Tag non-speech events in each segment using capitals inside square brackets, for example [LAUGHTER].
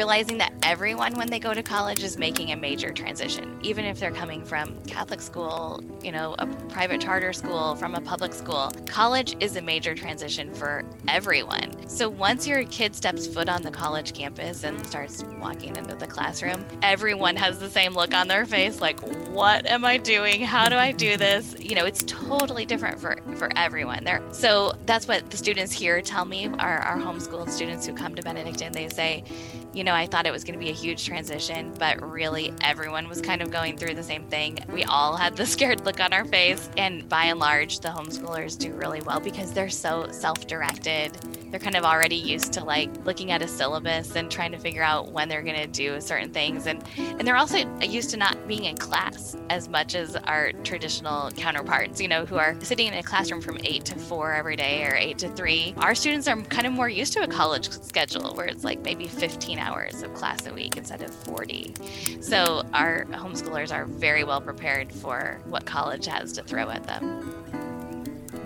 realizing that everyone, when they go to college, is making a major transition, even if they're coming from Catholic school, you know, a private charter school, from a public school. College is a major transition for everyone. So once your kid steps foot on the college campus and starts walking into the classroom, everyone has the same look on their face like, what am I doing? How do I do this? You know, it's totally different for, for everyone there. So that's what the students here tell me, our, our homeschooled students who come to Benedictine, they say, you know, I thought it was going to be a huge transition, but really everyone was kind of going through the same thing. We all had the [LAUGHS] scared look on our face. And by and large, the homeschoolers do really well because they're so self directed. They're kind of already used to like looking at a syllabus and trying to figure out when they're going to do certain things. And, and they're also used to not being in class as much as our traditional counterparts, you know, who are sitting in a classroom from eight to four every day or eight to three. Our students are kind of more used to a college schedule where it's like maybe 15 hours of class a week instead of 40. So our homeschoolers are very well prepared for what college has to throw at them.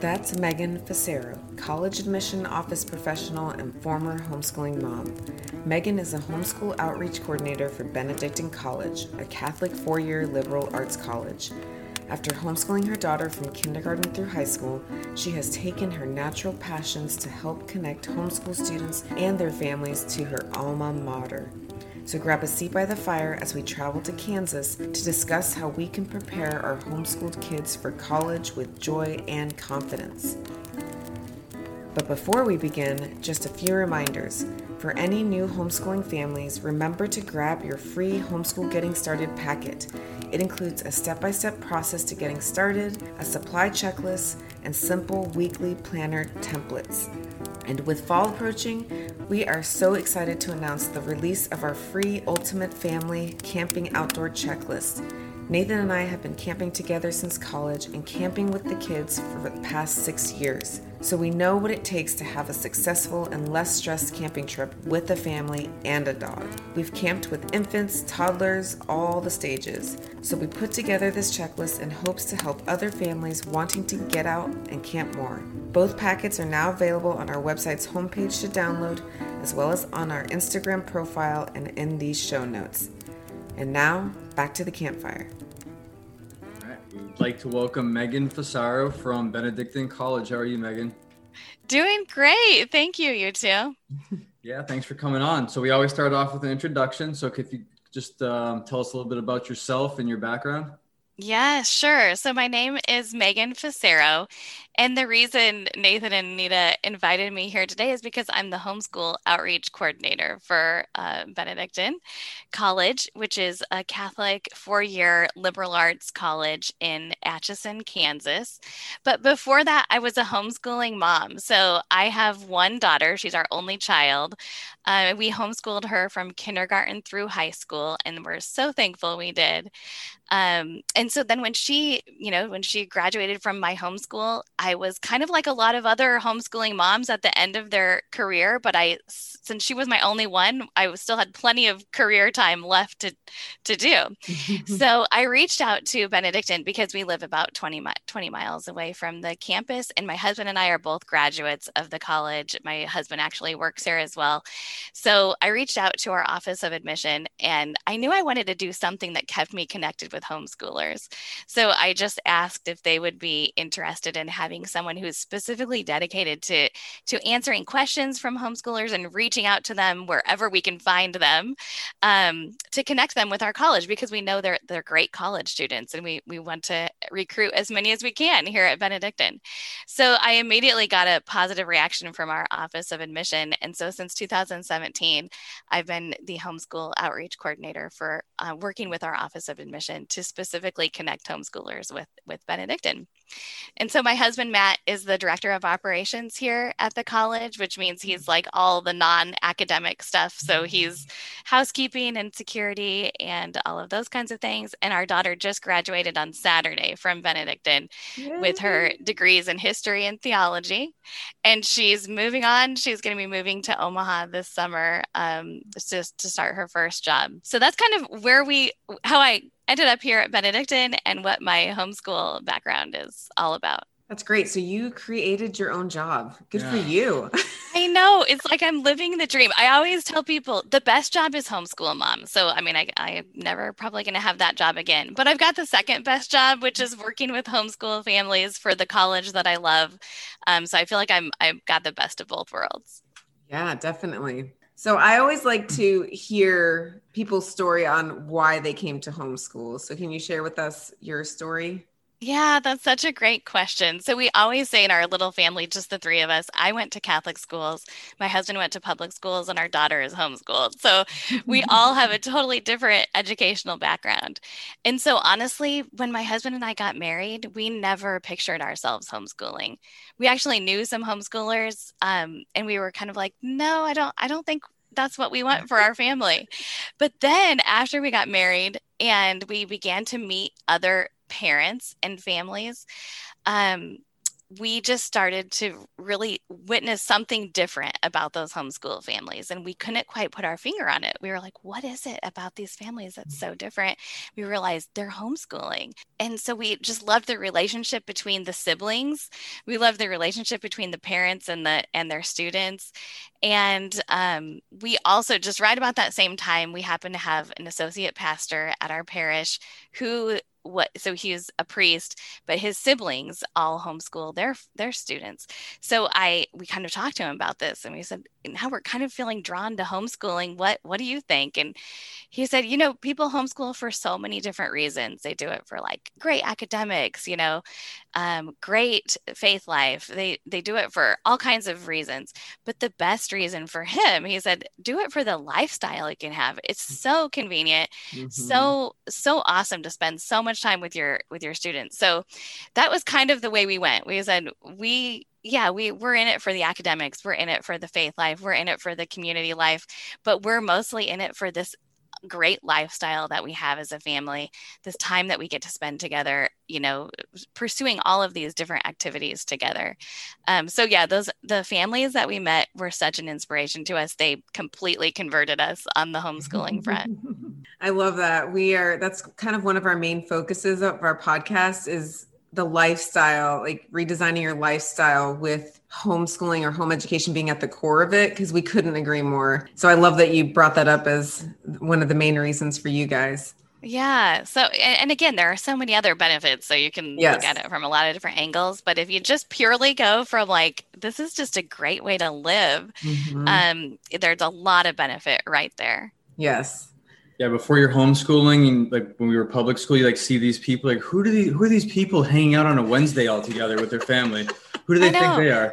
That's Megan Fassero, college admission office professional and former homeschooling mom. Megan is a homeschool outreach coordinator for Benedictine College, a Catholic four year liberal arts college. After homeschooling her daughter from kindergarten through high school, she has taken her natural passions to help connect homeschool students and their families to her alma mater. So grab a seat by the fire as we travel to Kansas to discuss how we can prepare our homeschooled kids for college with joy and confidence. But before we begin, just a few reminders. For any new homeschooling families, remember to grab your free Homeschool Getting Started packet. It includes a step by step process to getting started, a supply checklist, and simple weekly planner templates. And with fall approaching, we are so excited to announce the release of our free Ultimate Family Camping Outdoor Checklist. Nathan and I have been camping together since college and camping with the kids for the past six years. So we know what it takes to have a successful and less stressed camping trip with a family and a dog. We've camped with infants, toddlers, all the stages. So we put together this checklist in hopes to help other families wanting to get out and camp more. Both packets are now available on our website's homepage to download, as well as on our Instagram profile and in these show notes. And now, back to the campfire. We'd like to welcome Megan Fassero from Benedictine College. How are you, Megan? Doing great. Thank you, you too. yeah, thanks for coming on. So, we always start off with an introduction. So, if you just um, tell us a little bit about yourself and your background? Yeah, sure. So my name is Megan Fassero, and the reason Nathan and Nita invited me here today is because I'm the homeschool outreach coordinator for uh, Benedictine College, which is a Catholic four year liberal arts college in Atchison, Kansas. But before that, I was a homeschooling mom. So I have one daughter, she's our only child. Uh, we homeschooled her from kindergarten through high school, and we're so thankful we did. Um, and so then when she, you know, when she graduated from my homeschool, I was kind of like a lot of other homeschooling moms at the end of their career, but I, since she was my only one, I still had plenty of career time left to, to do. [LAUGHS] so I reached out to Benedictine because we live about 20, mi- 20 miles away from the campus. And my husband and I are both graduates of the college. My husband actually works here as well. So I reached out to our office of admission and I knew I wanted to do something that kept me connected with homeschoolers. So I just asked if they would be interested in having someone who's specifically dedicated to, to answering questions from homeschoolers and reaching out to them wherever we can find them um, to connect them with our college because we know they're, they're great college students and we, we want to recruit as many as we can here at Benedictine. So I immediately got a positive reaction from our Office of Admission. And so since 2017, I've been the homeschool outreach coordinator for uh, working with our Office of Admission to specifically connect homeschoolers with, with Benedictine. And so my husband, Matt, is the director of operations here at the college, which means he's mm-hmm. like all the non academic stuff. So he's housekeeping and security and all of those kinds of things. And our daughter just graduated on Saturday from Benedictine Yay. with her degrees in history and theology. And she's moving on. She's going to be moving to Omaha this summer um, just to start her first job. So that's kind of where we, how I ended up here at Benedictine and what my homeschool background is all about. That's great. So you created your own job. Good yeah. for you. I know. It's like I'm living the dream. I always tell people the best job is homeschool mom. So, I mean, I, I'm never probably going to have that job again, but I've got the second best job, which is working with homeschool families for the college that I love. Um, so I feel like I'm, I've got the best of both worlds. Yeah, definitely. So I always like to hear people's story on why they came to homeschool. So can you share with us your story? Yeah, that's such a great question. So we always say in our little family, just the three of us, I went to Catholic schools, my husband went to public schools, and our daughter is homeschooled. So we [LAUGHS] all have a totally different educational background. And so honestly, when my husband and I got married, we never pictured ourselves homeschooling. We actually knew some homeschoolers, um, and we were kind of like, no, I don't, I don't think that's what we want for our family. But then after we got married and we began to meet other parents and families, um, we just started to really witness something different about those homeschool families and we couldn't quite put our finger on it. We were like what is it about these families that's so different? We realized they're homeschooling. And so we just loved the relationship between the siblings. We loved the relationship between the parents and the and their students. And um, we also just right about that same time we happened to have an associate pastor at our parish who what so he's a priest but his siblings all homeschool their their students. So i we kind of talked to him about this and we said now we're kind of feeling drawn to homeschooling. What what do you think? And he said you know people homeschool for so many different reasons. They do it for like great academics you know um, great faith life. They they do it for all kinds of reasons but the best reason for him he said do it for the lifestyle you can have. It's mm. so convenient mm-hmm. so so awesome to spend so much time with your with your students. So that was kind of the way we went. We said we yeah, we we're in it for the academics, we're in it for the faith life, we're in it for the community life, but we're mostly in it for this great lifestyle that we have as a family, this time that we get to spend together, you know, pursuing all of these different activities together. Um, so yeah, those the families that we met were such an inspiration to us. They completely converted us on the homeschooling front. [LAUGHS] I love that. We are that's kind of one of our main focuses of our podcast is the lifestyle, like redesigning your lifestyle with homeschooling or home education being at the core of it, because we couldn't agree more. So I love that you brought that up as one of the main reasons for you guys. Yeah. So, and, again, there are so many other benefits. So you can yes. look at it from a lot of different angles. But if you just purely go from like, this is just a great way to live, mm-hmm. um, there's a lot of benefit right there. Yes. Yeah, before you're homeschooling and like when we were public school, you like see these people like who do these who are these people hanging out on a Wednesday all together with their family? Who do they think they are?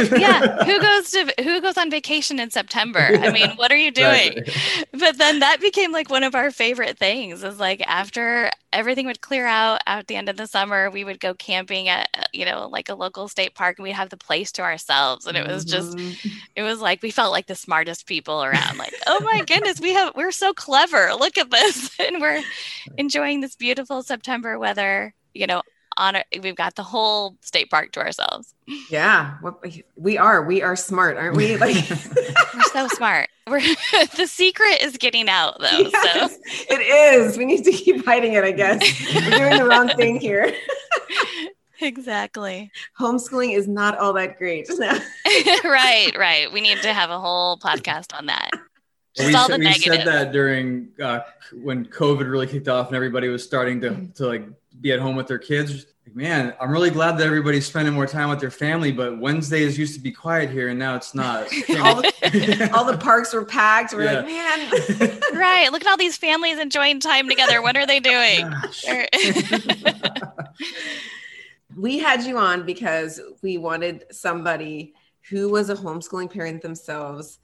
[LAUGHS] yeah, [LAUGHS] who goes to who goes on vacation in September? Yeah, I mean, what are you doing? But then that became like one of our favorite things. Is like after everything would clear out at the end of the summer, we would go camping at you know like a local state park, and we'd have the place to ourselves, and it was just mm-hmm. it was like we felt like the smartest people around. Like, oh my goodness, we have we're so clever. Look at this, [LAUGHS] and we're enjoying this beautiful September weather. You know, on it. We've got the whole state park to ourselves. Yeah, we are. We are smart, aren't we? Like [LAUGHS] we're so smart. We're [LAUGHS] the secret is getting out though. Yes, so it is. We need to keep hiding it. I guess we're doing the wrong thing here. [LAUGHS] exactly. Homeschooling is not all that great. right, right. We need to have a whole podcast on that. Just we, all the we said that during uh, when COVID really kicked off and everybody was starting to, to like be at home with their kids. Like, man, I'm really glad that everybody's spending more time with their family, but Wednesdays used to be quiet here and now it's not. [LAUGHS] all, the, [LAUGHS] all, the, parks were packed. We're yeah. like, man. [LAUGHS] right. Look at all these families enjoying time together. What are they doing? we had you on because we wanted somebody who was a homeschooling parent themselves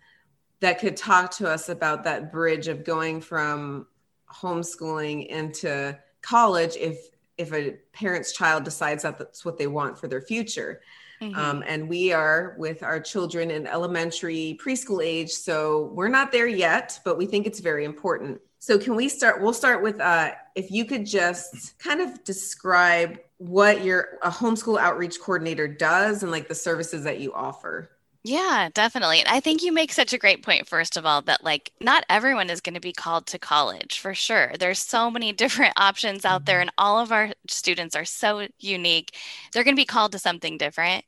that could talk to us about that bridge of going from homeschooling into college if if a parent's child decides that that's what they want for their future. Mm-hmm. Um, and we are with our children in elementary preschool age. So we're not there yet, but we think it's very important. So, can we start? We'll start with uh, if you could just kind of describe what your a homeschool outreach coordinator does and like the services that you offer. Yeah, definitely. And I think you make such a great point, first of all, that like not everyone is going to be called to college for sure. There's so many [LAUGHS] different options out there, and all of our students are so unique. They're going to be called to something different.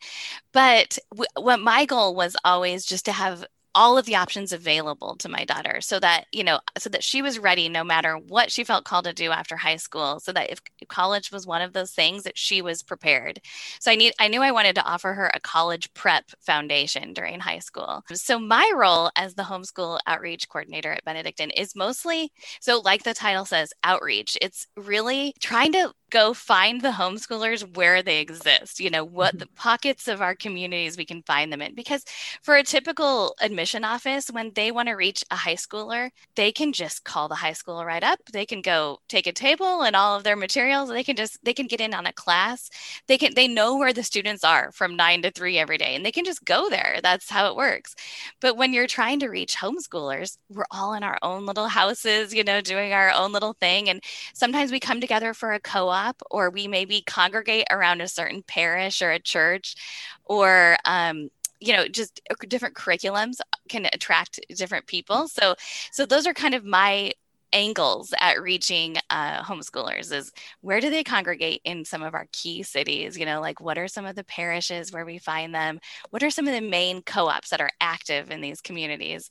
But w- what my goal was always just to have all of the options available to my daughter so that you know so that she was ready no matter what she felt called to do after high school so that if college was one of those things that she was prepared. So i need i knew i wanted to offer her a college prep foundation during high school. So my role as the homeschool outreach coordinator at benedictine is mostly so like the title says outreach. It's really trying to go find the homeschoolers where they exist you know what mm-hmm. the pockets of our communities we can find them in. Because for a typical admission office when they want to reach a high schooler they can just call the high school right up. They can go take a table and all of their materials. They can just they can get in on a class. They can they know where the students are from 9 to 3 every day and they can just go there. That's how it works. But when you're trying to reach homeschoolers we're all in our own little houses you know doing our own little thing. And sometimes we come together for a co-op or we maybe congregate around a certain parish or a church or um, you know just different curriculums can attract different people. So so those are kind of my angles at reaching uh, homeschoolers is where do they congregate in some of our key cities? You know like what are some of the parishes where we find them? What are some of the main co-ops that are active in these communities?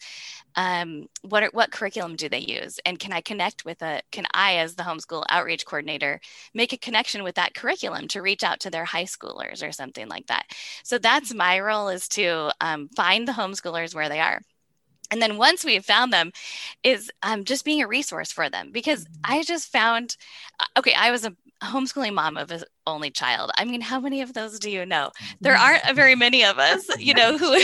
Um, what are, what curriculum do they use? And can i connect with a can i as the homeschool outreach coordinator make a connection with that curriculum to reach out to their high schoolers or something like that? So that's my role is to um, find the homeschoolers where they are and then once we have found them is um, just being a resource for them because mm-hmm. i just found uh, okay i was a homeschooling mom of an only child. I mean, how many of those do you know? There mm. aren't very many of us, [LAUGHS] you know, who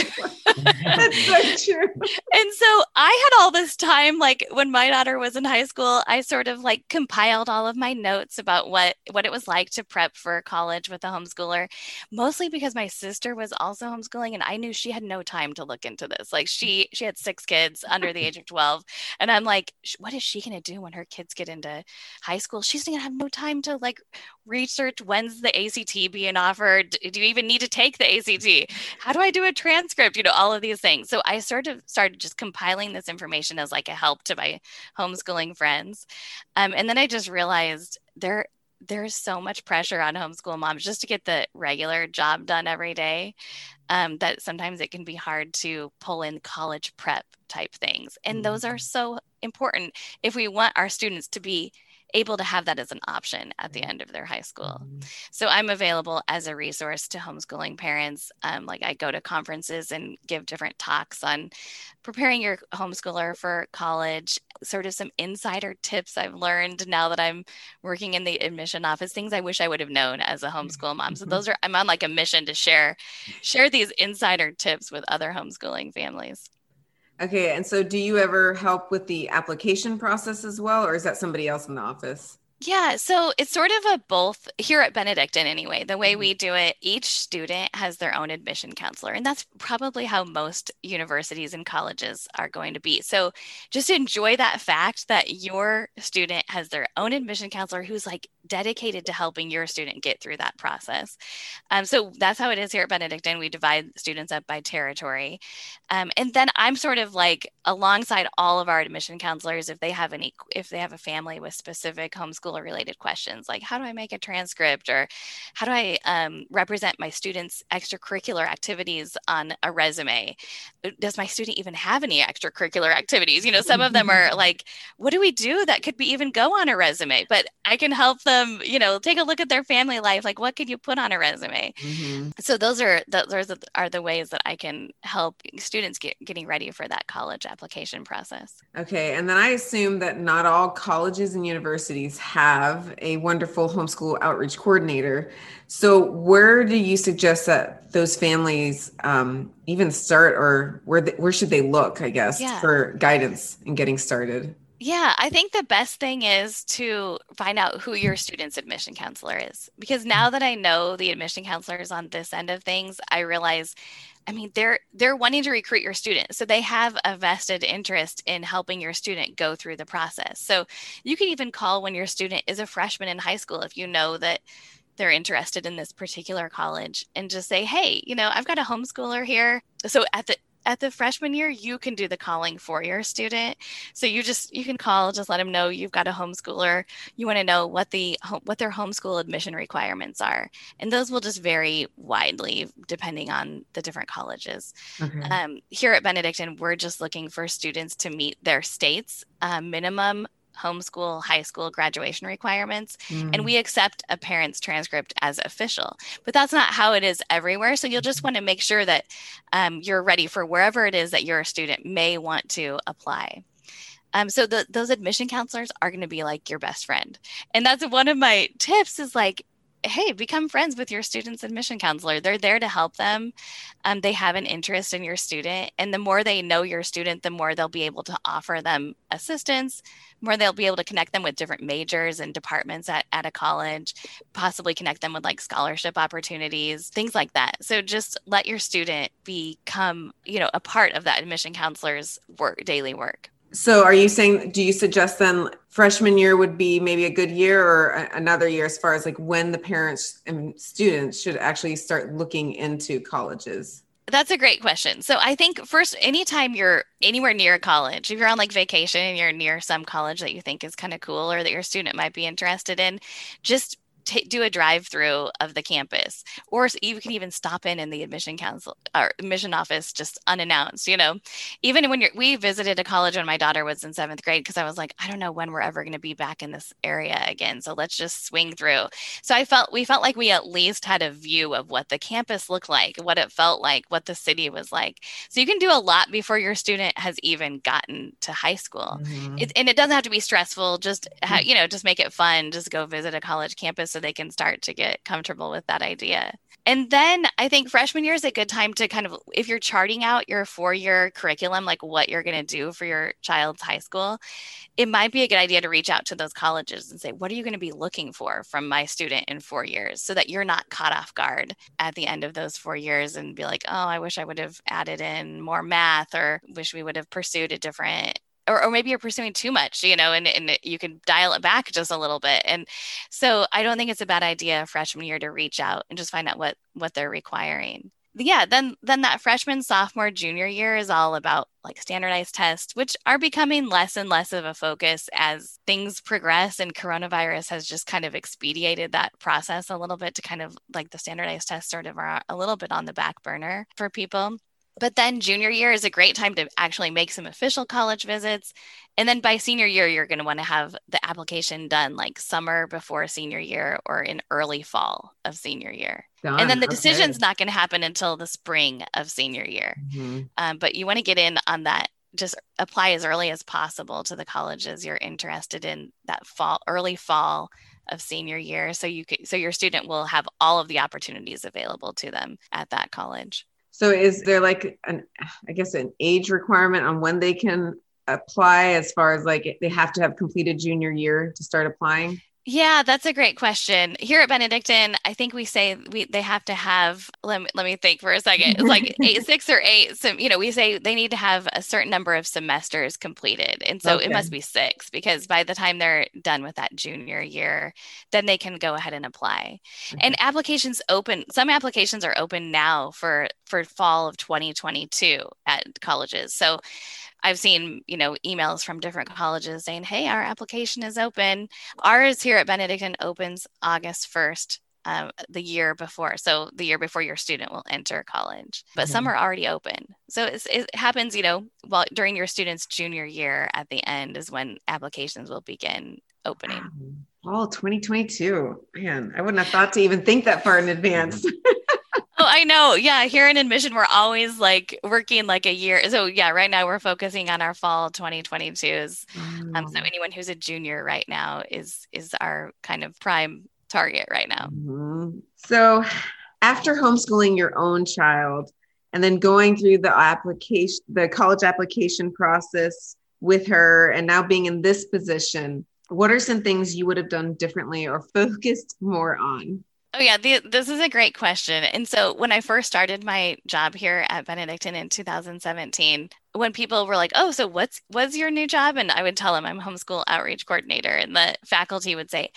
That's [LAUGHS] so [LAUGHS] true. And so I had all this time like when my daughter was in high school, I sort of like compiled all of my notes about what what it was like to prep for college with a homeschooler, mostly because my sister was also homeschooling and I knew she had no time to look into this. Like she she had six kids under the age of 12 and I'm like, what is she going to do when her kids get into high school? She's going to have no time to like research when's the ACT being offered? Do you even need to take the ACT? How do I do a transcript? You know, all of these things. So I sort of started just compiling this information as like a help to my homeschooling friends. Um, and then I just realized there there's so much pressure on homeschool moms just to get the regular job done every day um, that sometimes it can be hard to pull in college prep type things. And those are mm-hmm. so important if we want our students to be able to have that as an option at the end of their high school. Mm-hmm. So I'm available as a resource to homeschooling parents. Um, like I go to conferences and give different talks on preparing your homeschooler for college, sort of some insider tips I've learned now that I'm working in the admission office, things I wish I would have known as a homeschool mom. So mm-hmm. those are I'm on like a mission to share share these insider tips with other homeschooling families. Okay, and so do you ever help with the application process as well, or is that somebody else in the office? Yeah, so it's sort of a both here at Benedictine anyway. The way we mm-hmm. do it, each student has their own admission counselor, and that's probably how most universities and colleges are going to be. So just enjoy that fact that your student has their own admission counselor who's like dedicated to helping your student get through that process. Um, so that's how it is here at Benedictine. We divide students up by territory. Um, and then I'm sort of like alongside all of our admission counselors, if they have any, if they have a family with specific homeschool related questions, like how do I make a transcript or how do I um, represent my students' extracurricular activities on a resume? Does my student even have any extracurricular activities? You know, some of them [LAUGHS] are like, what do we do that could be even go on a resume? But I can help them them, you know, take a look at their family life. Like, what could you put on a resume? Mm-hmm. So those are those are the ways that I can help students get getting ready for that college application process. Okay, and then I assume that not all colleges and universities have a wonderful homeschool outreach coordinator. So, where do you suggest that those families um, even start, or where the, where should they look? I guess yeah. for guidance in getting started. Yeah, I think the best thing is to find out who your student's admission counselor is. Because now that I know the admission counselors on this end of things, I realize I mean they're they're wanting to recruit your student. So they have a vested interest in helping your student go through the process. So you can even call when your student is a freshman in high school if you know that they're interested in this particular college and just say, hey, you know, I've got a homeschooler here. So at the at the freshman year, you can do the calling for your student. So you just you can call, just let them know you've got a homeschooler. You want to know what the what their homeschool admission requirements are, and those will just vary widely depending on the different colleges. Okay. Um, here at Benedictine, we're just looking for students to meet their state's uh, minimum homeschool high school graduation requirements mm. and we accept a parent's transcript as official but that's not how it is everywhere so you'll just mm-hmm. want to make sure that um, you're ready for wherever it is that your student may want to apply um, so the, those admission counselors are going to be like your best friend and that's one of my tips is like hey, become friends with your student's admission counselor. They're there to help them. Um, they have an interest in your student. And the more they know your student, the more they'll be able to offer them assistance, more they'll be able to connect them with different majors and departments at, at a college, possibly connect them with like scholarship opportunities, things like that. So just let your student become, you know, a part of that admission counselor's work, daily work. So are you saying, do you suggest then freshman year would be maybe a good year or another year as far as like when the parents and students should actually start looking into colleges? That's a great question. So I think first, anytime you're anywhere near a college, if you're on like vacation and you're near some college that you think is kind of cool or that your student might be interested in, just t- do a drive through of the campus, or you can even stop in in the admission council or admission office just unannounced. You know, even when you're, we visited a college when my daughter was in seventh grade because I was like, I don't know when we're ever going to be back in this area again, so let's just swing through. So I felt we felt like we at least had a view of what the campus looked like, what it felt like, what the city was like. So you can do a lot before your student has even gotten to high school, mm-hmm. it, and it doesn't have to be stressful. Just ha- you know, just make it fun. Just go visit a college campus so they can start to get comfortable with that idea. And then I think freshman year is a good time to kind of, if you're charting out your four year curriculum, like what you're going to do for your child's high school, it might be a good idea to reach out to those colleges and say, what are you going to be looking for from my student in four years so that you're not caught off guard at the end of those four years and be like, oh, I wish I would have added in more math or wish we would have pursued a different or, or maybe you're pursuing too much, you know, and, and you can dial it back just a little bit. And so I don't think it's a bad idea freshman year to reach out and just find out what what they're requiring. Yeah, then then that freshman, sophomore, junior year is all about like standardized tests, which are becoming less and less of a focus as things progress and coronavirus has just kind of expedited that process a little bit to kind of like the standardized tests sort of are a little bit on the back burner for people. But then junior year is a great time to actually make some official college visits. And then by senior year, you're going to want to have the application done like summer before senior year or in early fall of senior year. Done. And then the okay. decision's not going to happen until the spring of senior year. Mm-hmm. Um, but you want to get in on that just apply as early as possible to the colleges you're interested in that fall early fall of senior year so you can so your student will have all of the opportunities available to them at that college so is there like an I guess an age requirement on when they can apply as far as like they have to have completed junior year to start applying? Yeah, that's a great question. Here at Benedictine, I think we say we they have to have let me let me think for a second. It's like [LAUGHS] eight, six or eight. So you know, we say they need to have a certain number of semesters completed. And so okay. it must be six because by the time they're done with that junior year, then they can go ahead and apply. Okay. And applications open, some applications are open now for for fall of 2022 at colleges. So I've seen, you know, emails from different colleges saying, hey, our application is open. Ours here at Benedictine opens August 1st. Um, the year before, so the year before your student will enter college, but mm-hmm. some are already open. So it happens, you know, while during your student's junior year at the end is when applications will begin opening. Oh, 2022. Man, I wouldn't have thought to even think that far in advance. I know. Yeah, here in admission, we're always like working like a year. So yeah, right now we're focusing on our fall 2022s. Mm. Um, so mm. anyone who's a junior right now is is our kind of prime target right now. Mm-hmm. So after homeschooling your own child and then going through the application, the college application process with her, and now being in this position, what are some things you would have done differently or focused more on? Oh, yeah. The, this is a great question. And so, when I first started my job here at Benedictine in 2017, when people were like, "Oh, so what's what's your new job?" and I would tell them I'm homeschool outreach coordinator, and the faculty would say,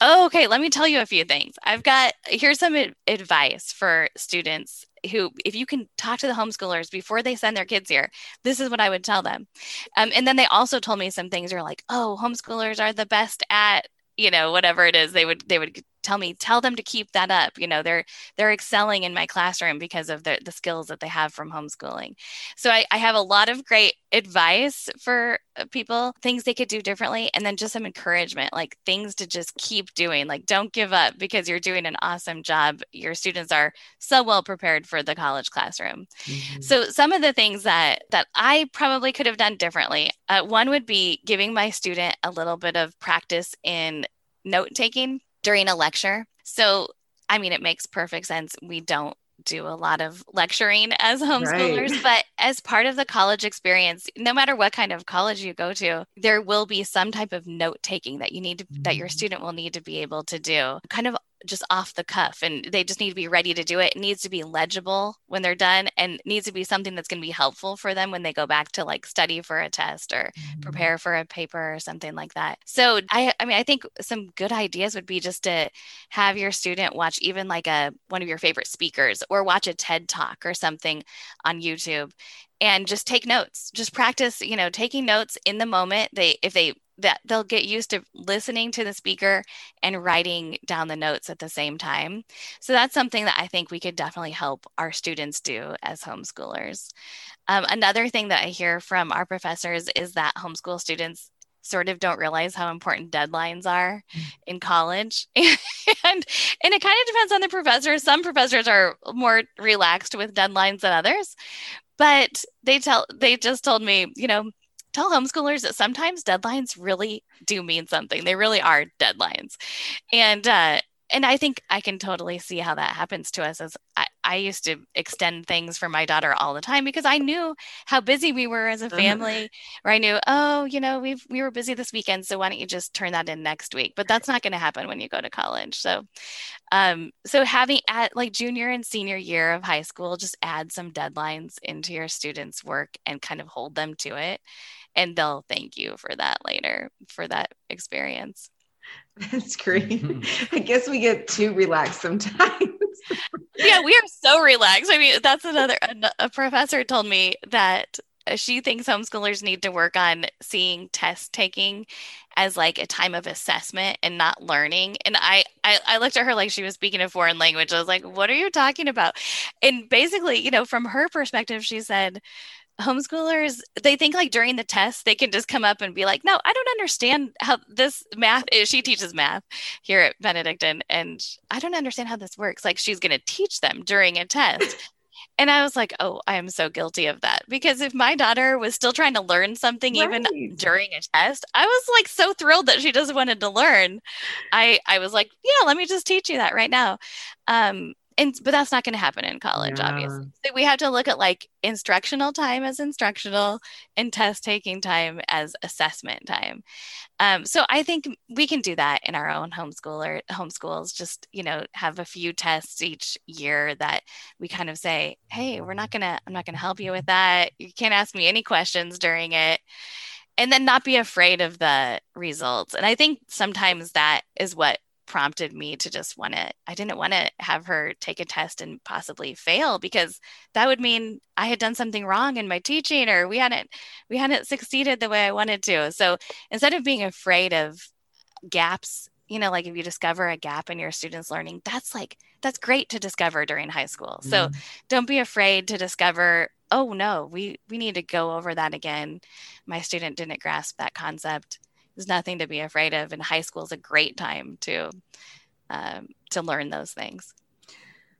oh, "Okay, let me tell you a few things. I've got here's some advice for students who, if you can talk to the homeschoolers before they send their kids here, this is what I would tell them." Um, and then they also told me some things. Are like, "Oh, homeschoolers are the best at." you know whatever it is they would they would tell me tell them to keep that up you know they're they're excelling in my classroom because of the, the skills that they have from homeschooling. So I, I have a lot of great advice for uh, people things they could do differently and then just some encouragement like things to just keep doing like don't give up because you're doing an awesome job. Your students are so well prepared for the college classroom. Mm-hmm. so some of the things that that i probably could have done differently uh, one would be giving my student a little bit of practice in note taking during a lecture. So, I mean, it makes perfect sense. We don't do a lot of lecturing as homeschoolers, right. but as part of the college experience, no matter what kind of college you go to, there will be some type of note taking that you need to, that your mm-hmm. student will need to be able to do. Kind of just off the cuff and they just need to be ready to do it. It needs to be legible when they're done and needs to be something that's going to be helpful for them when they go back to like study for a test or mm-hmm. prepare for a paper or something like that. So I I mean I think some good ideas would be just to have your student watch even like a one of your favorite speakers or watch a TED talk or something on YouTube and just take notes. Just practice, you know, taking notes in the moment. They if they that they'll get used to listening to the speaker and writing down the notes at the same time. So that's something that I think we could definitely help our students do as homeschoolers. Um, another thing that I hear from our professors is that homeschool students sort of don't realize how important deadlines are mm. in college [LAUGHS] and and it kind of depends on the professor some professors are more relaxed with deadlines than others but they tell they just told me you know tell homeschoolers that sometimes deadlines really do mean something. They really are deadlines. And uh, and I think I can totally see how that happens to us as I, I, used to extend things for my daughter all the time because I knew how busy we were as a uh-huh. family, where I knew, oh, you know, we've we were busy this weekend, so why don't you just turn that in next week? But that's not going to happen when you go to college. So um, so having at like junior and senior year of high school, just add some deadlines into your students' work and kind of hold them to it and they'll thank you for that later for that experience. [LAUGHS] That's great. I guess we get too relaxed sometimes. [LAUGHS] yeah, we are so relaxed. I mean, that's another a professor told me that she thinks homeschoolers need to work on seeing test taking as like a time of assessment and not learning. And I, I, I looked at her like she was speaking a foreign language. I was like, "What are you talking about?" And basically, you know, from her perspective, she said homeschoolers they think like during the test they can just come up and be like no i don't understand how this math is she teaches math here at benedictine and i don't understand how this works like she's going to teach them during a test. [LAUGHS] And i was like oh i am so guilty of that because if my daughter was still trying to learn something right. even during a test i was like so thrilled that she just wanted to learn. I i was like yeah let me just teach you that right now. Um and but that's not going to happen in college yeah. obviously. So we have to look at like instructional time as instructional and test taking time as assessment time. Um, so i think we can do that in our own homeschool or homeschools just you know have a few tests each year that we kind of say hey we're not gonna i'm not gonna help you with that. You can't ask me any questions during it. And then not be afraid of the results. And i think sometimes that is what prompted me to just want to i didn't want to have her take a test and possibly fail because that would mean i had done something wrong in my teaching or we hadn't we hadn't succeeded the way i wanted to. So instead of being afraid of gaps you know like if you discover a gap in your students learning that's like that's great to discover during high school. So mm-hmm. don't be afraid to discover oh no we we need to go over that again. My student didn't grasp that concept there's nothing to be afraid of and high school is a great time to um, to learn those things.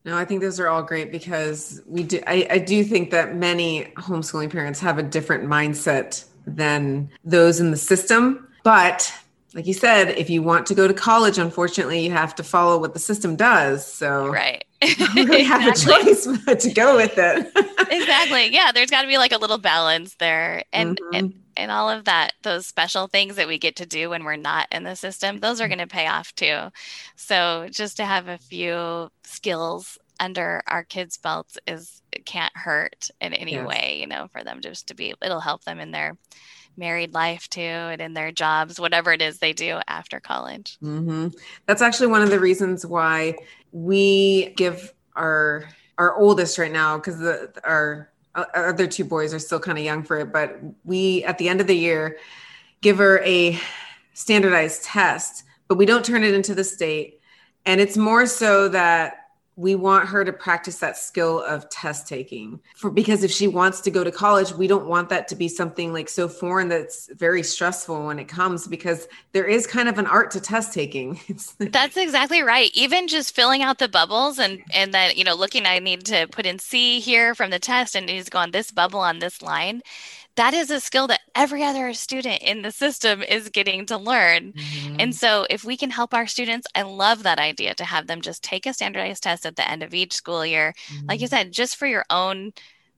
No i think those are all great because we do I, I do think that many homeschooling parents have a different mindset than those in the system but like you said, if you want to go to college, unfortunately, you have to follow what the system does. So right, [LAUGHS] you really have a choice [LAUGHS] but to go with it. exactly. Yeah, there's got to be like a little balance there, and mm-hmm. and and all of that, those special things that we get to do when we're not in the system, those are going to pay off too. So just to have a few skills under our kids' belts is can't hurt in any yes. way, you know, for them just to be. It'll help them in their married life too and in their jobs whatever it is they do after college mm-hmm. that's actually one of the reasons why we give our our oldest right now because our other two boys are still kind of young for it but we at the end of the year give her a standardized test but we don't turn it into the state and it's more so that we want her to practice that skill of test taking. For because if she wants to go to college we don't want that to be something like so foreign that's very stressful when it comes because there is kind of an art to test taking. [LAUGHS] That's exactly right. Even just filling out the bubbles and and then you know looking i need to put in c here from the test and needs to go on this bubble on this line that is a skill that every other student in the system is getting to learn. Mm-hmm. And so, if we can help our students, I love that idea to have them just take a standardized test at the end of each school year. Mm-hmm. Like you mm-hmm. said, just for your own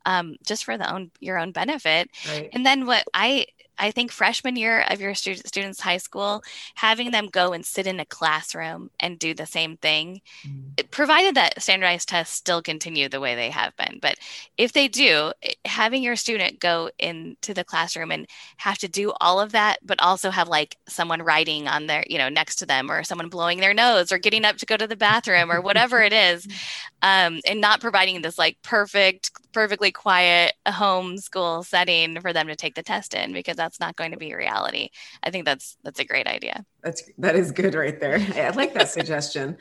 um, just for the own your own benefit. Right. And then what I I think freshman year of your student, students high school, having them go and sit in a classroom and do the same thing, mm. provided that standardized tests still continue the way they have been. But if they do, having your student go into the classroom and have to do all of that, but also have like someone writing on their, you know, next to them or someone blowing their nose or getting up to go to the bathroom or whatever it is, [LAUGHS] um, and not providing this like perfect, perfectly quiet home school setting for them to take the test in because that's not going to be reality. I think that's that's a great idea. That's that is good right there. I like that [LAUGHS] suggestion.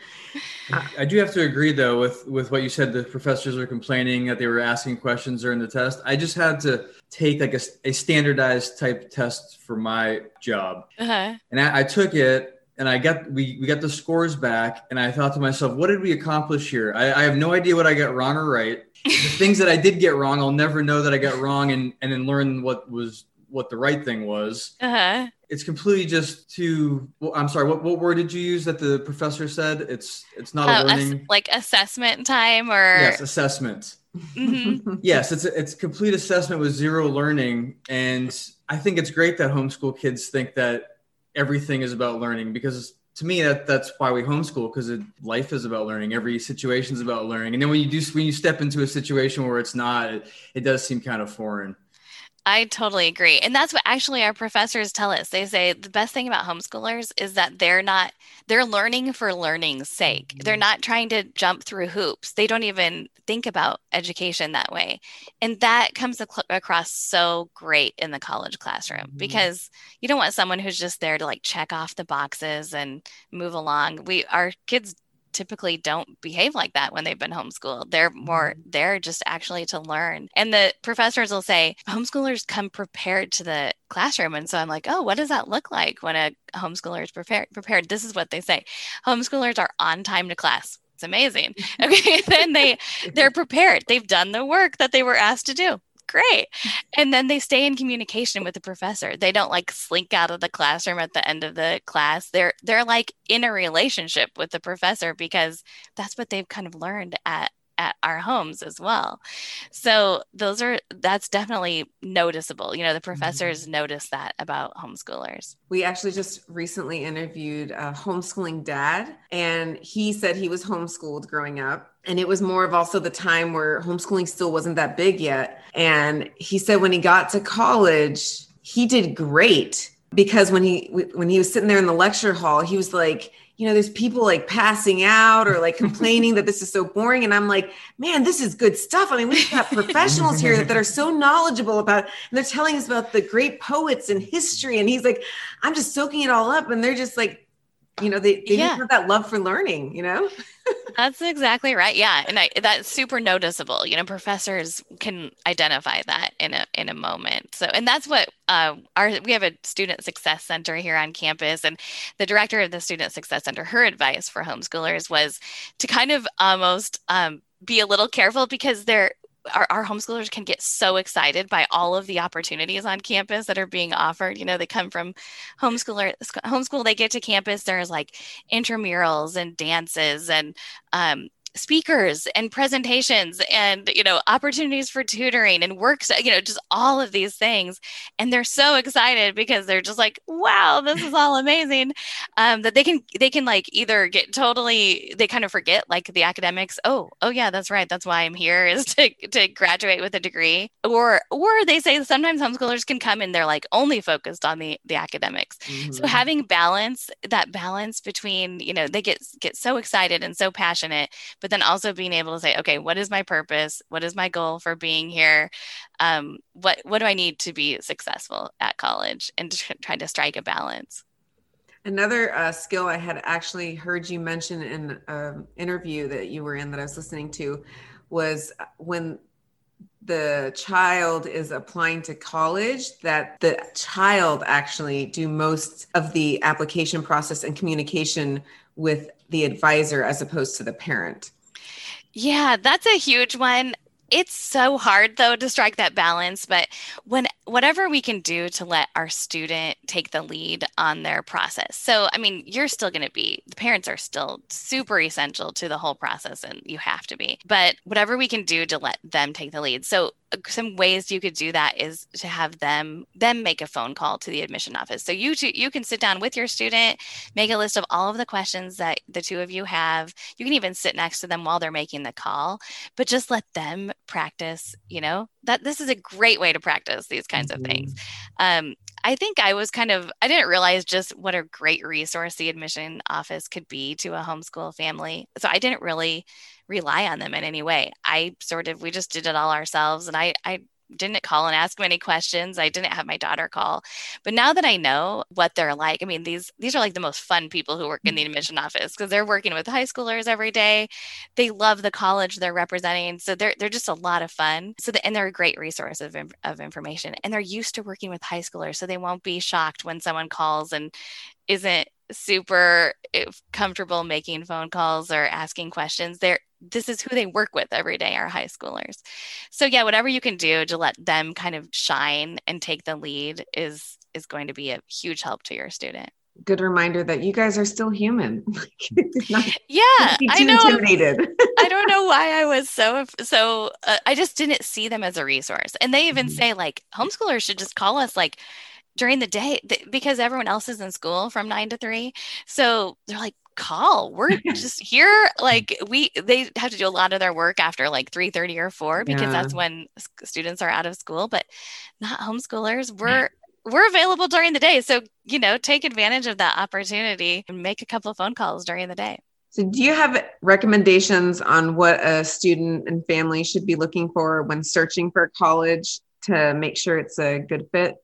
I do have to agree though with with what you said. The professors were complaining that they were asking questions during the test. I just had to take like a, a standardized type test for my job, uh-huh. and I, I took it and I got we we got the scores back, and I thought to myself, what did we accomplish here? I, I have no idea what I got wrong or right. [LAUGHS] the things that I did get wrong, I'll never know that I got wrong, and and then learn what was what the right thing was. Uh-huh. It's completely just to. Well, I'm sorry. What, what word did you use that the professor said? It's it's not uh, a learning ass- like assessment time or yes, assessment. Mm-hmm. [LAUGHS] yes, it's a, it's complete assessment with zero learning, and I think it's great that homeschool kids think that everything is about learning because to me that that's why we homeschool because life is about learning every situation is about learning and then when you do when you step into a situation where it's not it, it does seem kind of foreign I totally agree. And that's what actually our professors tell us. They say the best thing about homeschoolers is that they're not, they're learning for learning's sake. They're mm-hmm. not trying to jump through hoops. They don't even think about education that way. And that comes ac- across so great in the college classroom mm-hmm. because you don't want someone who's just there to like check off the boxes and move along. We, our kids typically don't behave like that when they've been homeschooled. They're more mm-hmm. there just actually to learn. And the professors will say, homeschoolers come prepared to the classroom. And so I'm like, oh, what does that look like when a homeschooler is prepared? Prepared. This is what they say. Homeschoolers are on time to class. It's amazing. [LAUGHS] [LAUGHS] Okay, then they they're prepared. They've done the work that they were asked to do great. [LAUGHS] And then they stay in communication with the professor. They don't like slink out of the classroom at the end of the class. They're they're like in a relationship with the professor because that's what they've kind of learned at at our homes as well. So those are that's definitely noticeable. You know, the professors mm-hmm. notice that about homeschoolers. We actually just recently interviewed a homeschooling dad and he said he was homeschooled growing up and it was more of also the time where homeschooling still wasn't that big yet and he said when he got to college he did great because when he when he was sitting there in the lecture hall he was like you know, there's people like passing out or like complaining that this is so boring. And I'm like, man, this is good stuff. I mean, we've got [LAUGHS] professionals here that, that are so knowledgeable about, and they're telling us about the great poets and history. And he's like, I'm just soaking it all up. And they're just like, you know, they, they yeah. have that love for learning, you know? [LAUGHS] That's exactly right. Yeah, and I, that's super noticeable. You know, professors can identify that in a in a moment. So, and that's what uh, our we have a student success center here on campus, and the director of the student success center, her advice for homeschoolers was to kind of almost um, be a little careful because they're our, our homeschoolers can get so excited by all of the opportunities on campus that are being offered. You know, they come from homeschooler homeschool, they get to campus, there's like intramurals and dances and um, speakers and presentations and you know opportunities for tutoring and works you know just all of these things. And they're so excited because they're just like wow this is all amazing. Um, that they can they can like either get totally they kind of forget like the academics oh oh yeah that's right that's why i'm here is to to graduate with a degree. Or or they say sometimes homeschoolers can come and they're like only focused on the the academics. Mm-hmm. so having balance that balance between you know they get get so excited and so passionate but then also being able to say okay what is my purpose? What is my goal for being here? Um, what what do i need to be successful at college? and to try to strike a balance. Another uh, skill i had actually heard you mention in an um, interview that you were in that i was listening to was uh, when the child is applying to college that the child actually do most of the application process and communication with the advisor as opposed to the parent. Yeah, that's a huge one. It's so hard though to strike that balance but when whatever we can do to let our student take the lead on their process. So i mean you're still going to be the parents are still super essential to the whole process and you have to be but whatever we can do to let them take the lead. So some ways you could do that is to have them them make a phone call to the admission office. So you two, you can sit down with your student, make a list of all of the questions that the two of you have. You can even sit next to them while they're making the call, but just let them practice. You know that this is a great way to practice these kinds mm-hmm. of things. Mm-hmm. Um, I think I was kind of, I didn't realize just what a great resource the admission office could be to a homeschool family. So I didn't really rely on them in any way. I sort of, we just did it all ourselves. And I, I didn't call and ask many questions. I didn't have my daughter call. But now that I know what they're like, I mean, these these are like the most fun people who work in the mm-hmm. admission office because they're working with high schoolers every day. They love the college they're representing. So they're they're just a lot of fun. So the, and they're a great resource of, of information. And they're used to working with high schoolers. So they won't be shocked when someone calls and isn't super eh, comfortable making phone calls or asking questions. They're this is who they work with every day, our high schoolers. So yeah, whatever you can do to let them kind of shine and take the lead is is going to be a huge help to your student. Good reminder that you guys are still human. [LAUGHS] [LAUGHS] yeah, I know. [LAUGHS] I don't know why I was so so. Uh, I just didn't see them as a resource, and they even mm-hmm. say like homeschoolers should just call us like during the day th- because everyone else is in school from nine to three. So they're like, call. We're [LAUGHS] just here like we they have to do a lot of their work after like 3 30 or 4 because yeah. that's when students are out of school but not homeschoolers. We're we're available during the day. So you know take advantage of that opportunity and make a couple of phone calls during the day. So do you have recommendations on what a student and family should be looking for when searching for a college to make sure it's a good fit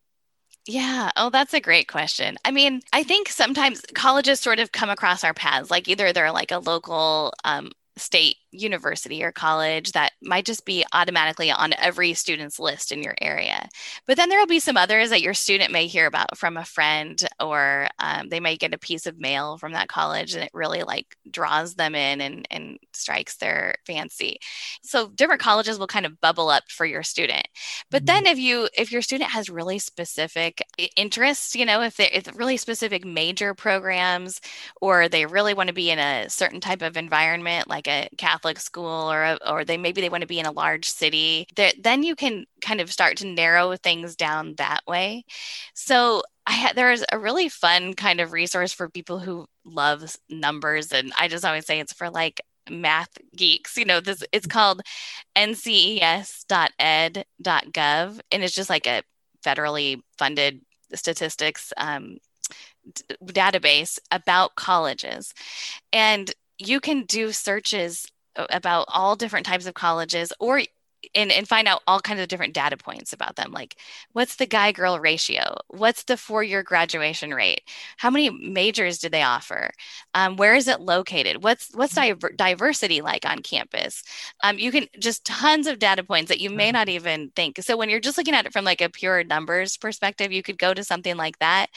yeah. Oh, that's a great question. I mean, I think sometimes colleges sort of come across our paths. Like either they're like a local um, state university or college that might just be automatically on every student's list in your area. But then there will be some others that your student may hear about from a friend, or um, they might get a piece of mail from that college and it really like draws them in and, and strikes their fancy. So different colleges will kind of bubble up for your student. But mm-hmm. then if you if your student has really specific interests, you know, if they if really specific major programs or they really want to be in a certain type of environment like a Catholic Catholic school or or they maybe they want to be in a large city. then you can kind of start to narrow things down that way. So I had there's a really fun kind of resource for people who love numbers, and I just always say it's for like math geeks. You know, this it's called nces.ed.gov, and it's just like a federally funded statistics um, database about colleges, and you can do searches about all different types of colleges or and, and find out all kinds of different data points about them. Like what's the guy girl ratio? What's the four year graduation rate? How many majors do they offer? Um, where is it located? What's what's diver- diversity like on campus? Um, you can just tons of data points that you may mm-hmm. not even think. So when you're just looking at it from like a pure numbers perspective you could go to something like that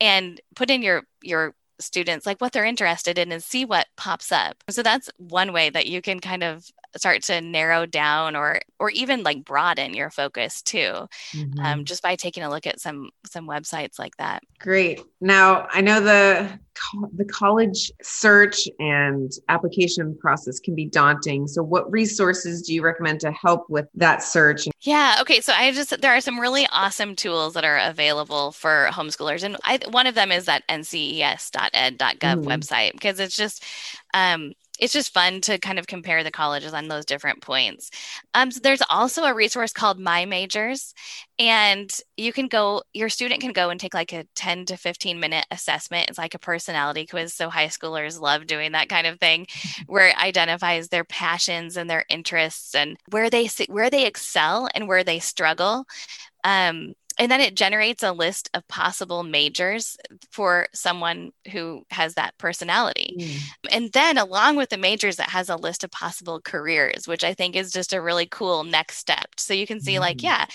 and put in your your students like what they're interested in and see what pops up. So that's one way that you can kind of start to narrow down or or even like broaden your focus too mm-hmm. um, just by taking a look at some some websites like that great now i know the the college search and application process can be daunting so what resources do you recommend to help with that search yeah okay so i just there are some really awesome tools that are available for homeschoolers and I, one of them is that nces.ed.gov mm. website because it's just um, it's just fun to kind of compare the colleges on those different points. Um, so there's also a resource called My Majors, and you can go, your student can go and take like a 10 to 15 minute assessment. It's like a personality quiz. So high schoolers love doing that kind of thing, [LAUGHS] where it identifies their passions and their interests and where they where they excel and where they struggle. Um, and then it generates a list of possible majors for someone who has that personality. Mm. And then along with the majors, it has a list of possible careers, which I think is just a really cool next step. So you can see, mm. like, yeah,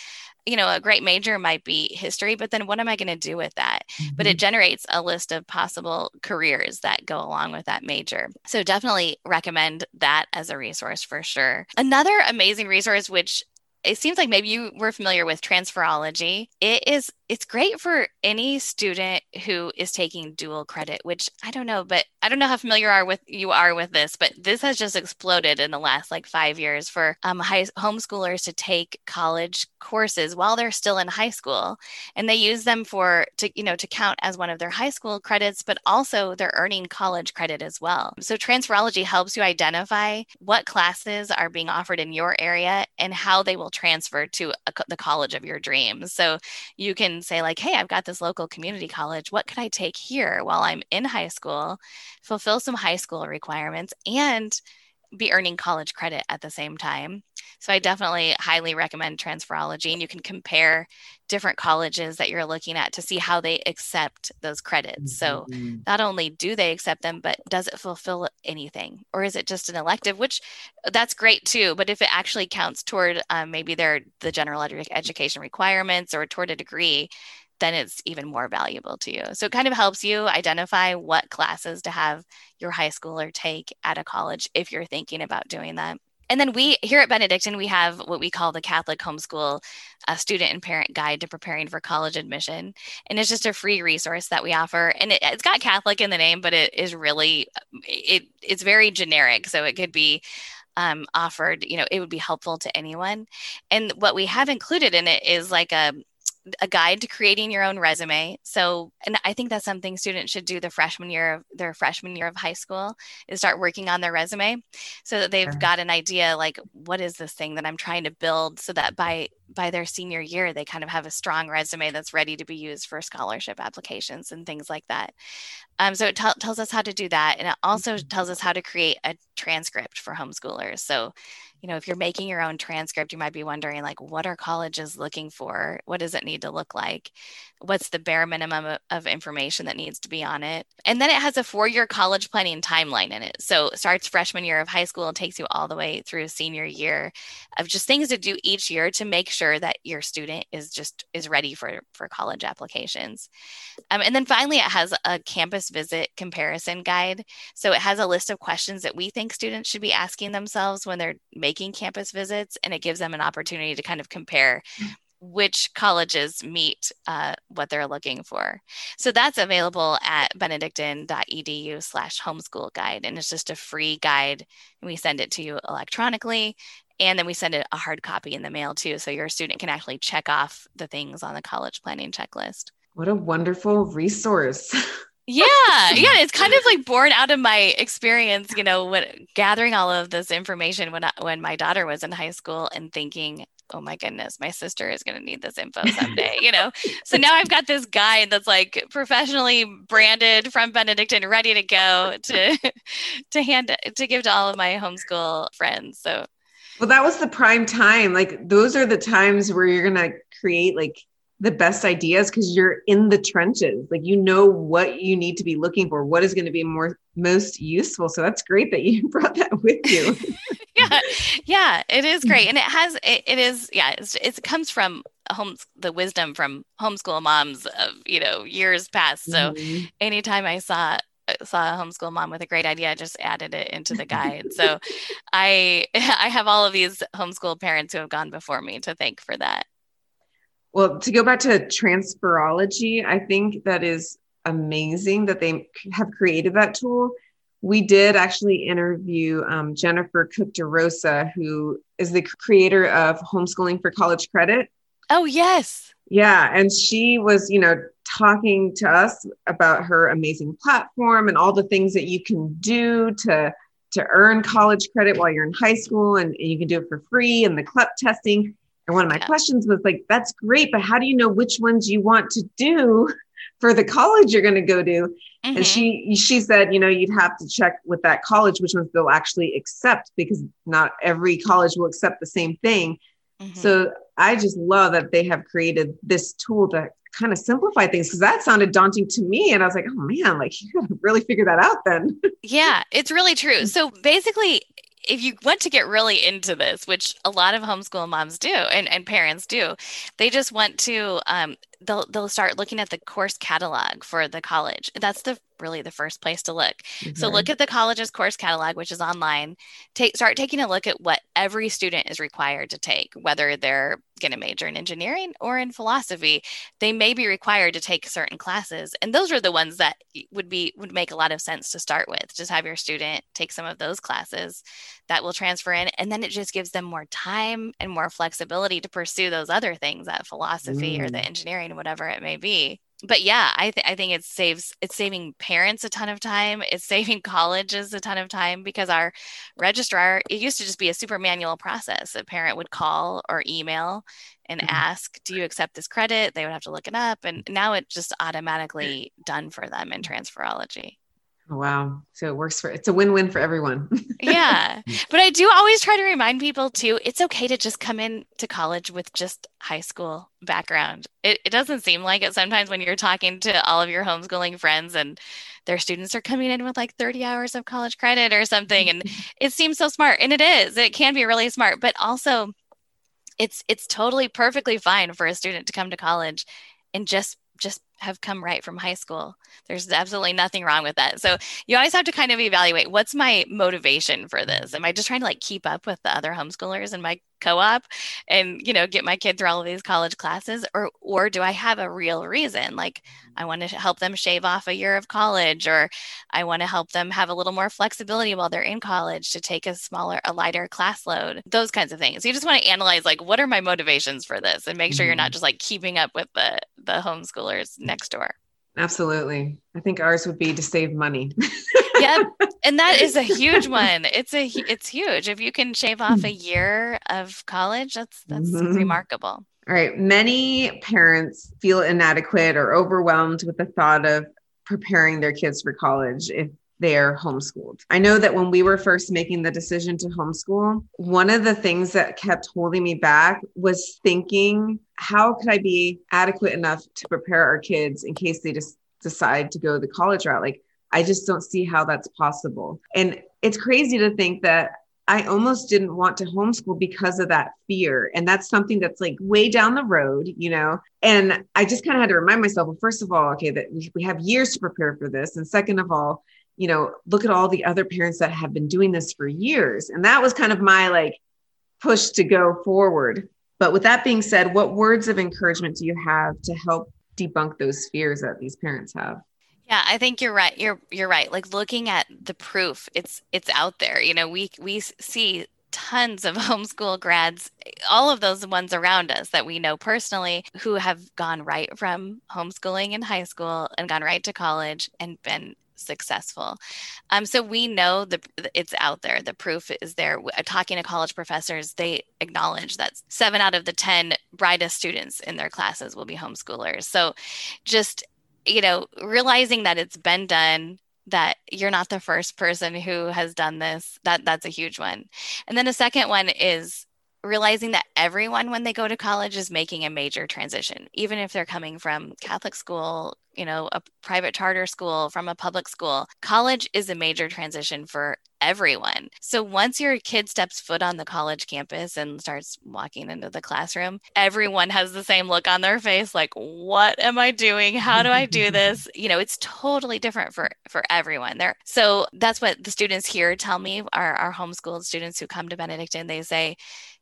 you know, a great major might be history, but then what am I going to do with that? Mm-hmm. But it mm-hmm. generates a list of possible careers that go along with that major. So definitely recommend that as a resource for sure. Another amazing resource, which it seems like maybe you were familiar with transferology. It is it's great for any student who is taking dual credit, which I don't know, but I don't know how familiar are with you are with this, but this has just exploded in the last like five years for um, high homeschoolers to take college courses while they're still in high school, and they use them for to you know to count as one of their high school credits, but also they're earning college credit as well. So transferology helps you identify what classes are being offered in your area and how they will transfer to a, the college of your dreams. So you can say like hey i've got this local community college. What could i take here while i'm in high school? Fulfill some high school requirements and be earning college credit at the same time. So I definitely highly recommend transferology and you can compare different colleges that you're looking at to see how they accept those credits. So mm-hmm. not only do they accept them, but does it fulfill anything or is it just an elective, which that's great too. But if it actually counts toward um, maybe their the general ed- education requirements or toward a degree, then it's even more valuable to you. So it kind of helps you identify what classes to have your high schooler take at a college if you're thinking about doing that. And then we here at Benedictine, we have what we call the Catholic Homeschool uh, Student and Parent Guide to Preparing for College Admission. And it's just a free resource that we offer. And it, has got Catholic in the name, but it is really, it, it's very generic. So it could be um, offered, you know, it would be helpful to anyone. And what we have included in it is like a, a guide to creating your own resume. So, and I think that's something students should do the freshman year of their freshman year of high school is start working on their resume so that they've got an idea like what is this thing that I'm trying to build so that by by their senior year they kind of have a strong resume that's ready to be used for scholarship applications and things like that. Um, so it t- tells us how to do that, and it also mm-hmm. tells us how to create a transcript for homeschoolers. So you know, if you're making your own transcript, you might be wondering, like, what are colleges looking for? What does it need to look like? What's the bare minimum of information that needs to be on it? And then it has a four year college planning timeline in it. So it starts freshman year of high school and takes you all the way through senior year of just things to do each year to make sure that your student is just is ready for, for college applications. Um, and then finally, it has a campus visit comparison guide. So it has a list of questions that we think students should be asking themselves when they're making making campus visits and it gives them an opportunity to kind of compare which colleges meet uh, what they're looking for. So that's available at benedictine.edu slash homeschool guide. And it's just a free guide. And we send it to you electronically. And then we send it a hard copy in the mail too. So your student can actually check off the things on the college planning checklist. What a wonderful resource. [LAUGHS] yeah yeah it's kind of like born out of my experience you know when gathering all of this information when I, when my daughter was in high school and thinking oh my goodness my sister is going to need this info [LAUGHS] someday you know? So now i've got this guide that's like professionally branded from benedictine ready to go to [LAUGHS] to hand to give to all of my homeschool friends so. Well that was the prime time like those are the times where you're going to create like the best ideas because you're in the trenches like you know what you need to be looking for what is going to be more most useful so that's great that you [LAUGHS] brought that with you [LAUGHS] yeah yeah it is great and it has it, it is yeah it comes from homes the wisdom from homeschool moms of you know years past so mm-hmm. anytime i saw saw a homeschool mom with a great idea, I just added it into the guide. so [LAUGHS] I [LAUGHS] I have all of these homeschool parents who have gone before me to thank for that. Well, to go back to transferology, I think that is amazing that they have created that tool. We did actually interview um, Jennifer Cook DeRosa, who is the creator of Homeschooling for College Credit. Oh, yes. Yeah. And she was, you know, talking to us about her amazing platform and all the things that you can do to to earn college credit while you're in high school and, and you can do it for free and the CLEP testing and one of my yeah. questions was like, that's great, but how do you know which ones you want to do for the college you're going to go to? Mm-hmm. And she she said, you know, you'd have to check with that college which ones they'll actually accept because not every college will accept the same thing. Mm-hmm. So I just love that they have created this tool to kind of simplify things because that sounded daunting to me. And I was like, oh man, like [LAUGHS] you gotta really figure that out then. [LAUGHS] yeah, it's really true. So basically, if you want to get really into this, which a lot of homeschool moms do and, and parents do, they just want to um, they'll they'll start looking at the course catalog for the college. That's the really the first place to look. Mm-hmm. So look at the college's course catalog, which is online. Take start taking a look at what every student is required to take, whether they're going to major in engineering or in philosophy. They may be required to take certain classes, and those are the ones that would be would make a lot of sense to start with. Just have your student take some of those classes that will transfer in, and then it just gives them more time and more flexibility to pursue those other things, that philosophy mm. or the mm. Whatever it may be but yeah, I, th- I think it saves it's saving parents a ton of time. It's saving [LAUGHS] colleges a ton of time because our registrar it used to just be a super manual process. A parent would call or email and mm-hmm. ask, "Do you accept this credit?" They would have to look it up, and now it's just automatically done for them in transferology. Oh, wow. So it works for it's a win-win for everyone. [LAUGHS] yeah. [LAUGHS] Mm. But I do always try to remind people too, it's okay to just come in to college with just high school background. It, it doesn't seem like it sometimes when you're talking to all of your homeschooling friends and their students are coming in with like 30 hours of college credit or something. And [LAUGHS] it seems so smart. And it is. It can be really smart, but also it's it's totally perfectly fine for a student to come to college and just just have come right from high school. There's absolutely nothing wrong with that. So you always have to kind of evaluate what's my motivation for this? Am I just trying to like keep up with the other homeschoolers in my co-op and you know get my kid through all of these college classes or or do i have a real reason like i want to help them shave off a year of college or i want to help them have a little more flexibility while they're in college to take a smaller a lighter class load those kinds of things So you just want to analyze like what are my motivations for this and make sure you're not mm-hmm. just like keeping up with the the homeschoolers next door. Absolutely. I think ours would be to save money. [LAUGHS] Yep. And that is a huge [LAUGHS] one. It's a it's huge. If you can shave off a year of college that's that's mm-hmm. remarkable. All right. Many parents feel inadequate or overwhelmed with the thought of preparing their kids for college if they're homeschooled. I know that when we were first making the decision to homeschool, one of the things that kept holding me back was thinking, how could I be adequate enough to prepare our kids in case they just decide to go the college route? Like, I just don't see how that's possible. And it's crazy to think that I almost didn't want to homeschool because of that fear. And that's something that's like way down the road, you know? And I just kind of had to remind myself, well, first of all, okay, that we have years to prepare for this. And second of all, you know, look at all the other parents that have been doing this for years. And that was kind of my like push to go forward. But with that being said, what words of encouragement do you have to help debunk those fears that these parents have? Yeah, I think you're right. You're you're right. Like looking at the proof, it's it's out there. You know, we we see tons of [LAUGHS] homeschool grads, all of those ones around us that we know personally who have gone right from homeschooling in high school and gone right to college and been successful. Um, so we know the it's out there. The proof is there. Talking to college professors, they acknowledge that seven out of the ten brightest students in their classes will be homeschoolers. So just you know, realizing that it's been done, that you're not the first person who has done this, that that's a huge one. And then a second one is realizing that everyone when they go to college is making a major transition even if they're coming from catholic school you know a private charter school from a public school college is a major transition for everyone. So once your kid steps foot on the college campus and starts walking into the classroom, everyone has the same look on their face like, what am I doing? How do I do [LAUGHS] this? You know, it's totally different for for everyone there. So that's what the students here tell me, our, our homeschooled students who come to Benedictine, they say,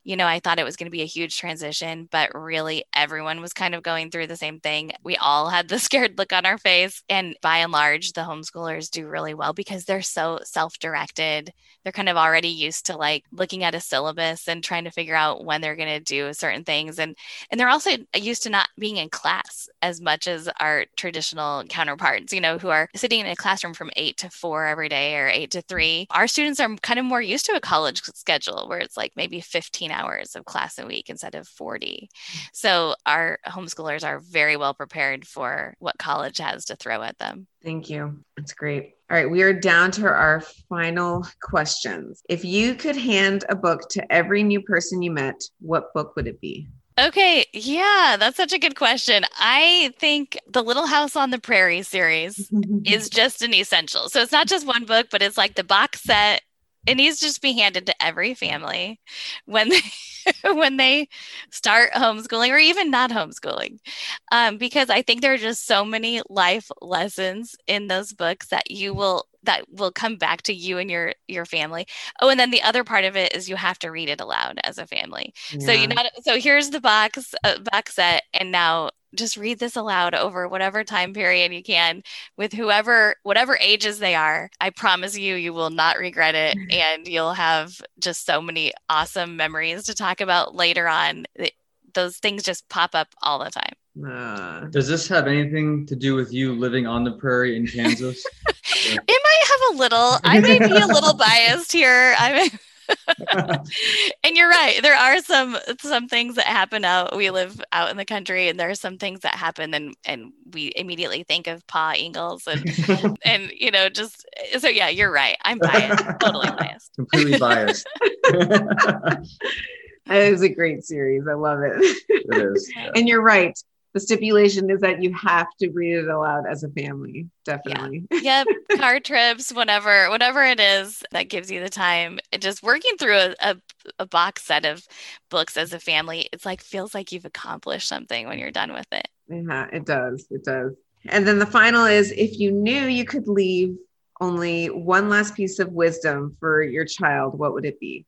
you know, I thought it was going to be a huge transition, but really everyone was kind of going through the same thing. We all had the [LAUGHS] scared look on our face. And by and large, the homeschoolers do really well because they're so self directed. They're kind of already used to like looking at a syllabus and trying to figure out when they're going to do certain things. And, and they're also used to not being in class as much as our traditional counterparts, you know, who are sitting in a classroom from eight to four every day or eight to three. Our students are kind of more used to a college schedule where it's like maybe 15 hours of class a week instead of 40. Mm. So our homeschoolers are very well prepared for what college has to throw at them. Thank you. That's great. All right, we are down to our final questions. If you could hand a book to every new person you met, what book would it be? Okay, yeah, that's such a good question. I think the Little House on the Prairie series [LAUGHS] is just an essential. So it's not just one book, but it's like the box set it needs to just be handed to every family when they [LAUGHS] when they start homeschooling or even not homeschooling. Um, because i think there are just so many life lessons in those books that you will that will come back to you and your your family. Oh and then the other part of it is you have to read it aloud as a family. Yeah. so you not so here's the box uh, box set and now just read this aloud over whatever time period you can with whoever whatever ages they are. I promise you you will not regret it [LAUGHS] and you'll have just so many awesome memories to talk about later on. Those things just pop up all the time. Uh, does this have anything to do with you living on the prairie in kansas? [LAUGHS] It might have a little. I may be a little [LAUGHS] biased here. I may [LAUGHS] and you're right. There are some some things that happen out. We live out in the country, and there are some things that happen, and and we immediately think of Pa Ingalls, and [LAUGHS] and you know, just so yeah, you're right. I'm biased, totally biased, completely biased. [LAUGHS] It is a great series. I love it. It is. Yeah. And you're right the stipulation is that you have to read it aloud as a family definitely. Yeah. yep. [LAUGHS] Car trips whatever whatever it is that gives you the time. Just working through a, a, a, box set of books as a family it's like feels like you've accomplished something when you're done with it. Yeah it does. It does. And then the final is if you knew you could leave only one last piece of wisdom for your child what would it be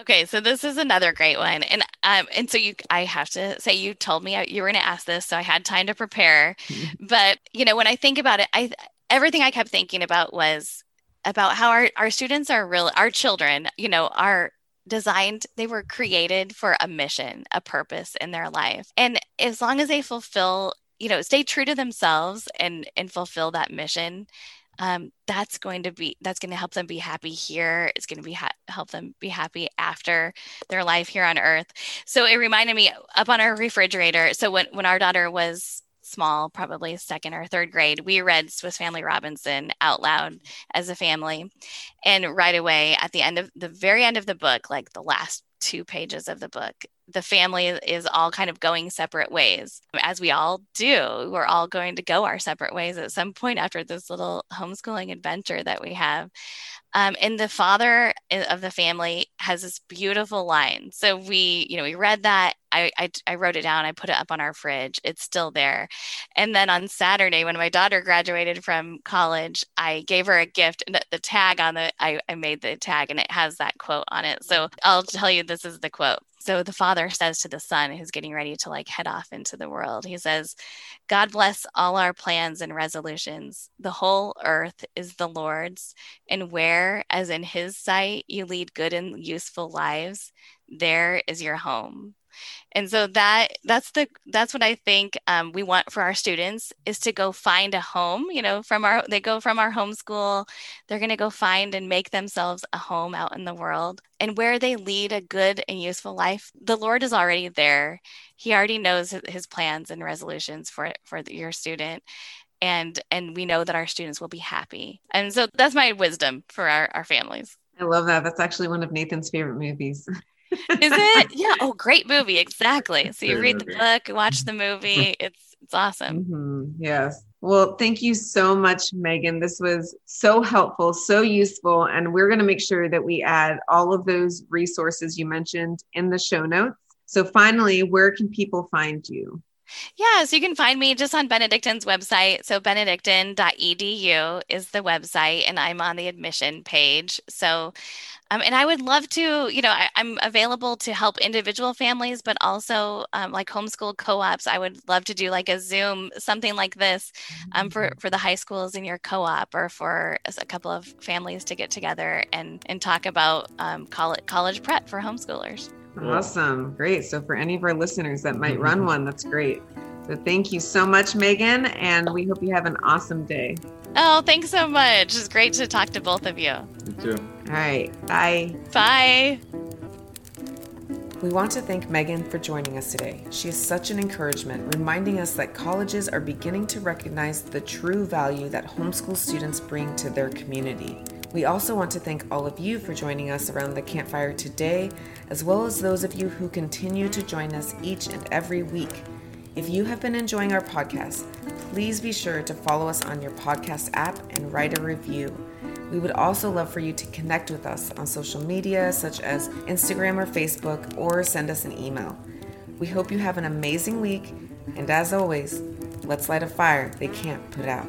Okay, so this is another great one, and um, and so you, I have to say, you told me you were going to ask this, so I had time to prepare. [LAUGHS] but you know, when I think about it, I everything I kept thinking about was about how our our students are real, our children, you know, are designed they were created for a mission a purpose in their life and as long as they fulfill you know stay true to themselves and and fulfill that mission um, that's going to be that's going to help them be happy here. It's going to be ha- help them be happy after their life here on earth. So it reminded me up on our refrigerator so when, when our daughter was small probably second or third grade we read swiss family robinson out loud as a family. And right away at the end of the very end of the book like the last two pages of the book the family is all kind of going separate ways, as we all do. We're all going to go our separate ways at some point after this little homeschooling adventure that we have. Um, and the father of the family has this beautiful line. So we, you know, we read that. I, I, I wrote it down. I put it up on our fridge. It's still there. And then on Saturday, when my daughter graduated from college, I gave her a gift. And the tag on the, I, I made the tag, and it has that quote on it. So I'll tell you, this is the quote. So the father says to the son who's getting ready to like head off into the world, he says, God bless all our plans and resolutions. The whole earth is the Lord's, and where, as in his sight, you lead good and useful lives, there is your home and so that that's the that's what i think um, we want for our students is to go find a home you know from our they go from our homeschool they're going to go find and make themselves a home out in the world. And where they lead a good and useful life the lord is already there. He already knows his plans and resolutions for for your student. And and we know that our students will be happy. And so that's my wisdom for our, our families. I love that. That's actually one of nathan's favorite movies [LAUGHS] Is it? Yeah. Oh, great movie. Exactly. So you read the book, watch the movie. It's it's awesome. Mm-hmm. Yes. Well, thank you so much, Megan. This was so helpful, so useful. And we're going to make sure that we add all of those resources you mentioned in the show notes. So, finally, where can people find you? Yeah, so you can find me just on Benedictine's website. So benedictine.edu is the website, and I'm on the admission page. So, um, and I would love to, you know, I, am available to help individual families, but also um, like homeschool co-ops. I would love to do like a Zoom, something like this, um, for mm-hmm. for the high schools in your co-op, or for a couple of families to get together and and talk about um, college college prep for homeschoolers. Awesome. Great. So, for any of our listeners that might run [LAUGHS] one, that's great. So, thank you so much, Megan. And we hope you have an awesome day. Oh, thanks so much. It's great to talk to both of you. You too. All right. Bye. Bye. We want to thank Megan for joining us today. She is such an encouragement, reminding us that colleges are beginning to recognize the true value that homeschool students bring to their community. We also want to thank all of you for joining us around the campfire today, as well as those of you who continue to join us each and every week. If you have been enjoying our podcast, please be sure to follow us on your podcast app and write a review. We would also love for you to connect with us on social media such as Instagram or Facebook, or send us an email. We hope you have an amazing week, and as always, let's light a fire they can't put out.